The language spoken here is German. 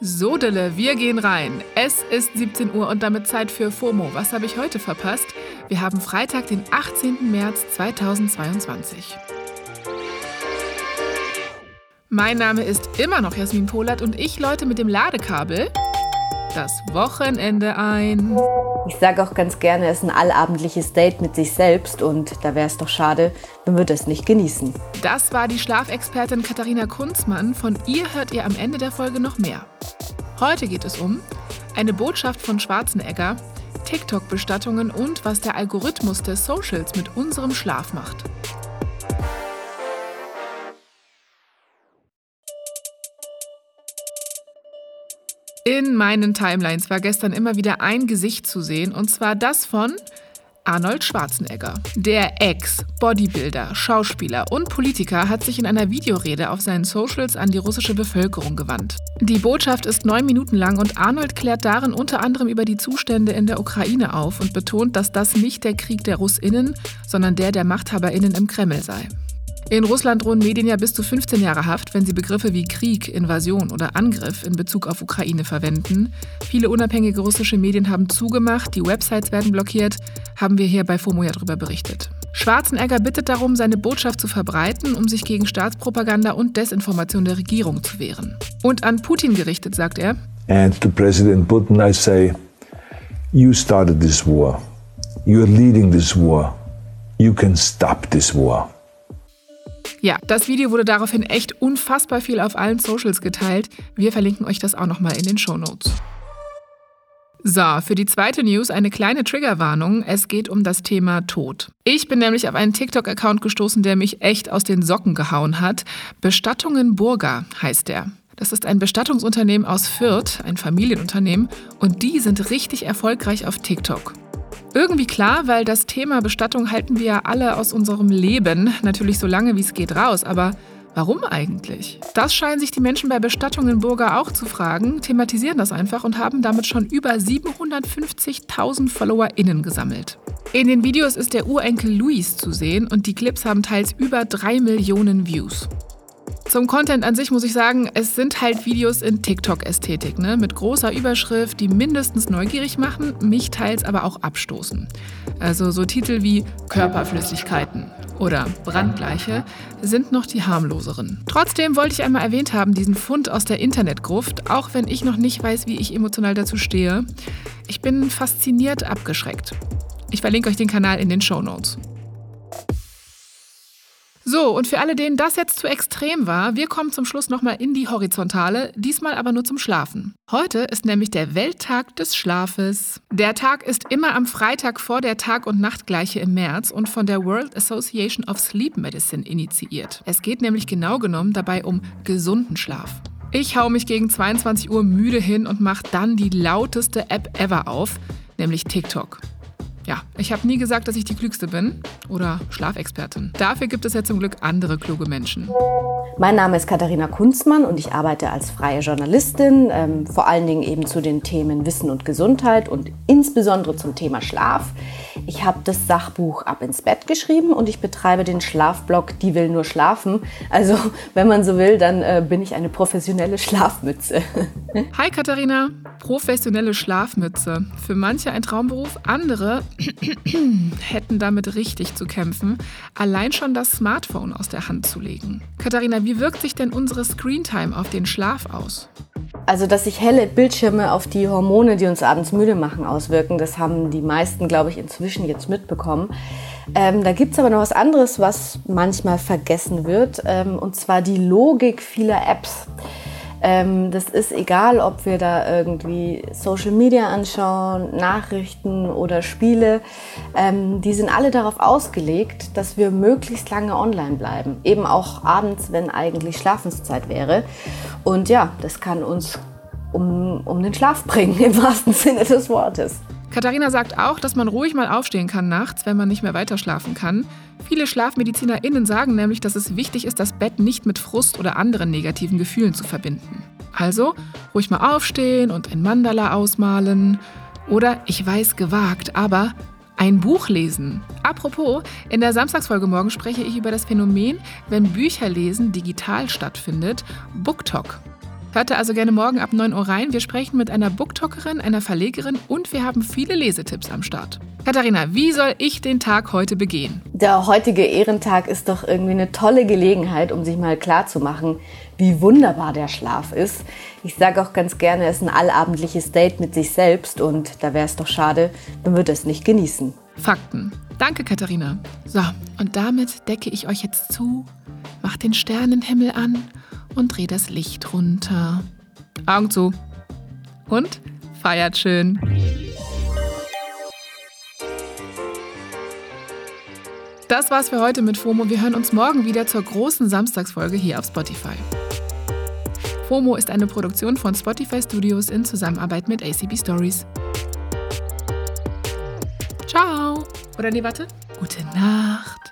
Sodele, wir gehen rein. Es ist 17 Uhr und damit Zeit für FOMO. Was habe ich heute verpasst? Wir haben Freitag, den 18. März 2022. Mein Name ist immer noch Jasmin Polat und ich läute mit dem Ladekabel das Wochenende ein. Ich sage auch ganz gerne, es ist ein allabendliches Date mit sich selbst und da wäre es doch schade, wenn wir das nicht genießen. Das war die Schlafexpertin Katharina Kunzmann. Von ihr hört ihr am Ende der Folge noch mehr. Heute geht es um eine Botschaft von Schwarzenegger, TikTok-Bestattungen und was der Algorithmus der Socials mit unserem Schlaf macht. In meinen Timelines war gestern immer wieder ein Gesicht zu sehen, und zwar das von Arnold Schwarzenegger. Der Ex-Bodybuilder, Schauspieler und Politiker hat sich in einer Videorede auf seinen Socials an die russische Bevölkerung gewandt. Die Botschaft ist neun Minuten lang und Arnold klärt darin unter anderem über die Zustände in der Ukraine auf und betont, dass das nicht der Krieg der Russinnen, sondern der der Machthaberinnen im Kreml sei. In Russland drohen Medien ja bis zu 15 Jahre Haft, wenn sie Begriffe wie Krieg, Invasion oder Angriff in Bezug auf Ukraine verwenden. Viele unabhängige russische Medien haben zugemacht, die Websites werden blockiert, haben wir hier bei FOMO ja darüber berichtet. Schwarzenegger bittet darum, seine Botschaft zu verbreiten, um sich gegen Staatspropaganda und Desinformation der Regierung zu wehren. Und an Putin gerichtet sagt er: And to President Putin I say, you started this war. You are leading this war. You can stop this war. Ja, das Video wurde daraufhin echt unfassbar viel auf allen Socials geteilt. Wir verlinken euch das auch nochmal in den Show Notes. So, für die zweite News eine kleine Triggerwarnung. Es geht um das Thema Tod. Ich bin nämlich auf einen TikTok-Account gestoßen, der mich echt aus den Socken gehauen hat. Bestattungen Burger heißt der. Das ist ein Bestattungsunternehmen aus Fürth, ein Familienunternehmen, und die sind richtig erfolgreich auf TikTok. Irgendwie klar, weil das Thema Bestattung halten wir ja alle aus unserem Leben, natürlich so lange wie es geht, raus. Aber warum eigentlich? Das scheinen sich die Menschen bei Bestattungen Burger auch zu fragen, thematisieren das einfach und haben damit schon über 750.000 FollowerInnen gesammelt. In den Videos ist der Urenkel Luis zu sehen und die Clips haben teils über 3 Millionen Views. Zum Content an sich muss ich sagen, es sind halt Videos in TikTok-Ästhetik, ne? mit großer Überschrift, die mindestens neugierig machen, mich teils aber auch abstoßen. Also so Titel wie Körperflüssigkeiten oder Brandleiche sind noch die harmloseren. Trotzdem wollte ich einmal erwähnt haben, diesen Fund aus der Internetgruft, auch wenn ich noch nicht weiß, wie ich emotional dazu stehe. Ich bin fasziniert abgeschreckt. Ich verlinke euch den Kanal in den Show Notes. So, und für alle, denen das jetzt zu extrem war, wir kommen zum Schluss nochmal in die Horizontale, diesmal aber nur zum Schlafen. Heute ist nämlich der Welttag des Schlafes. Der Tag ist immer am Freitag vor der Tag- und Nachtgleiche im März und von der World Association of Sleep Medicine initiiert. Es geht nämlich genau genommen dabei um gesunden Schlaf. Ich hau mich gegen 22 Uhr müde hin und mach dann die lauteste App ever auf, nämlich TikTok. Ja, ich habe nie gesagt, dass ich die Klügste bin oder Schlafexpertin. Dafür gibt es ja zum Glück andere kluge Menschen. Mein Name ist Katharina Kunzmann und ich arbeite als freie Journalistin, ähm, vor allen Dingen eben zu den Themen Wissen und Gesundheit und insbesondere zum Thema Schlaf. Ich habe das Sachbuch Ab ins Bett geschrieben und ich betreibe den Schlafblog Die will nur schlafen. Also, wenn man so will, dann äh, bin ich eine professionelle Schlafmütze. Hi Katharina, professionelle Schlafmütze. Für manche ein Traumberuf, andere hätten damit richtig zu kämpfen, allein schon das Smartphone aus der Hand zu legen. Katharina, wie wirkt sich denn unsere Screentime auf den Schlaf aus? Also, dass sich helle Bildschirme auf die Hormone, die uns abends müde machen, auswirken, das haben die meisten, glaube ich, inzwischen jetzt mitbekommen. Ähm, da gibt es aber noch was anderes, was manchmal vergessen wird, ähm, und zwar die Logik vieler Apps. Ähm, das ist egal, ob wir da irgendwie Social Media anschauen, Nachrichten oder Spiele. Ähm, die sind alle darauf ausgelegt, dass wir möglichst lange online bleiben. Eben auch abends, wenn eigentlich Schlafenszeit wäre. Und ja, das kann uns um, um den Schlaf bringen, im wahrsten Sinne des Wortes. Katharina sagt auch, dass man ruhig mal aufstehen kann nachts, wenn man nicht mehr weiter schlafen kann. Viele SchlafmedizinerInnen sagen nämlich, dass es wichtig ist, das Bett nicht mit Frust oder anderen negativen Gefühlen zu verbinden. Also ruhig mal aufstehen und ein Mandala ausmalen. Oder, ich weiß gewagt, aber ein Buch lesen. Apropos, in der Samstagsfolge morgen spreche ich über das Phänomen, wenn Bücherlesen digital stattfindet, BookTok. Hört also gerne morgen ab 9 Uhr rein. Wir sprechen mit einer Booktalkerin, einer Verlegerin und wir haben viele Lesetipps am Start. Katharina, wie soll ich den Tag heute begehen? Der heutige Ehrentag ist doch irgendwie eine tolle Gelegenheit, um sich mal klarzumachen, wie wunderbar der Schlaf ist. Ich sage auch ganz gerne, es ist ein allabendliches Date mit sich selbst und da wäre es doch schade, man würde es nicht genießen. Fakten. Danke, Katharina. So, und damit decke ich euch jetzt zu, mach den Sternenhimmel an und dreh das Licht runter. Augen zu. Und feiert schön. Das war's für heute mit FOMO. Wir hören uns morgen wieder zur großen Samstagsfolge hier auf Spotify. FOMO ist eine Produktion von Spotify Studios in Zusammenarbeit mit ACB Stories. Ciao! Oder nee, warte. Gute Nacht.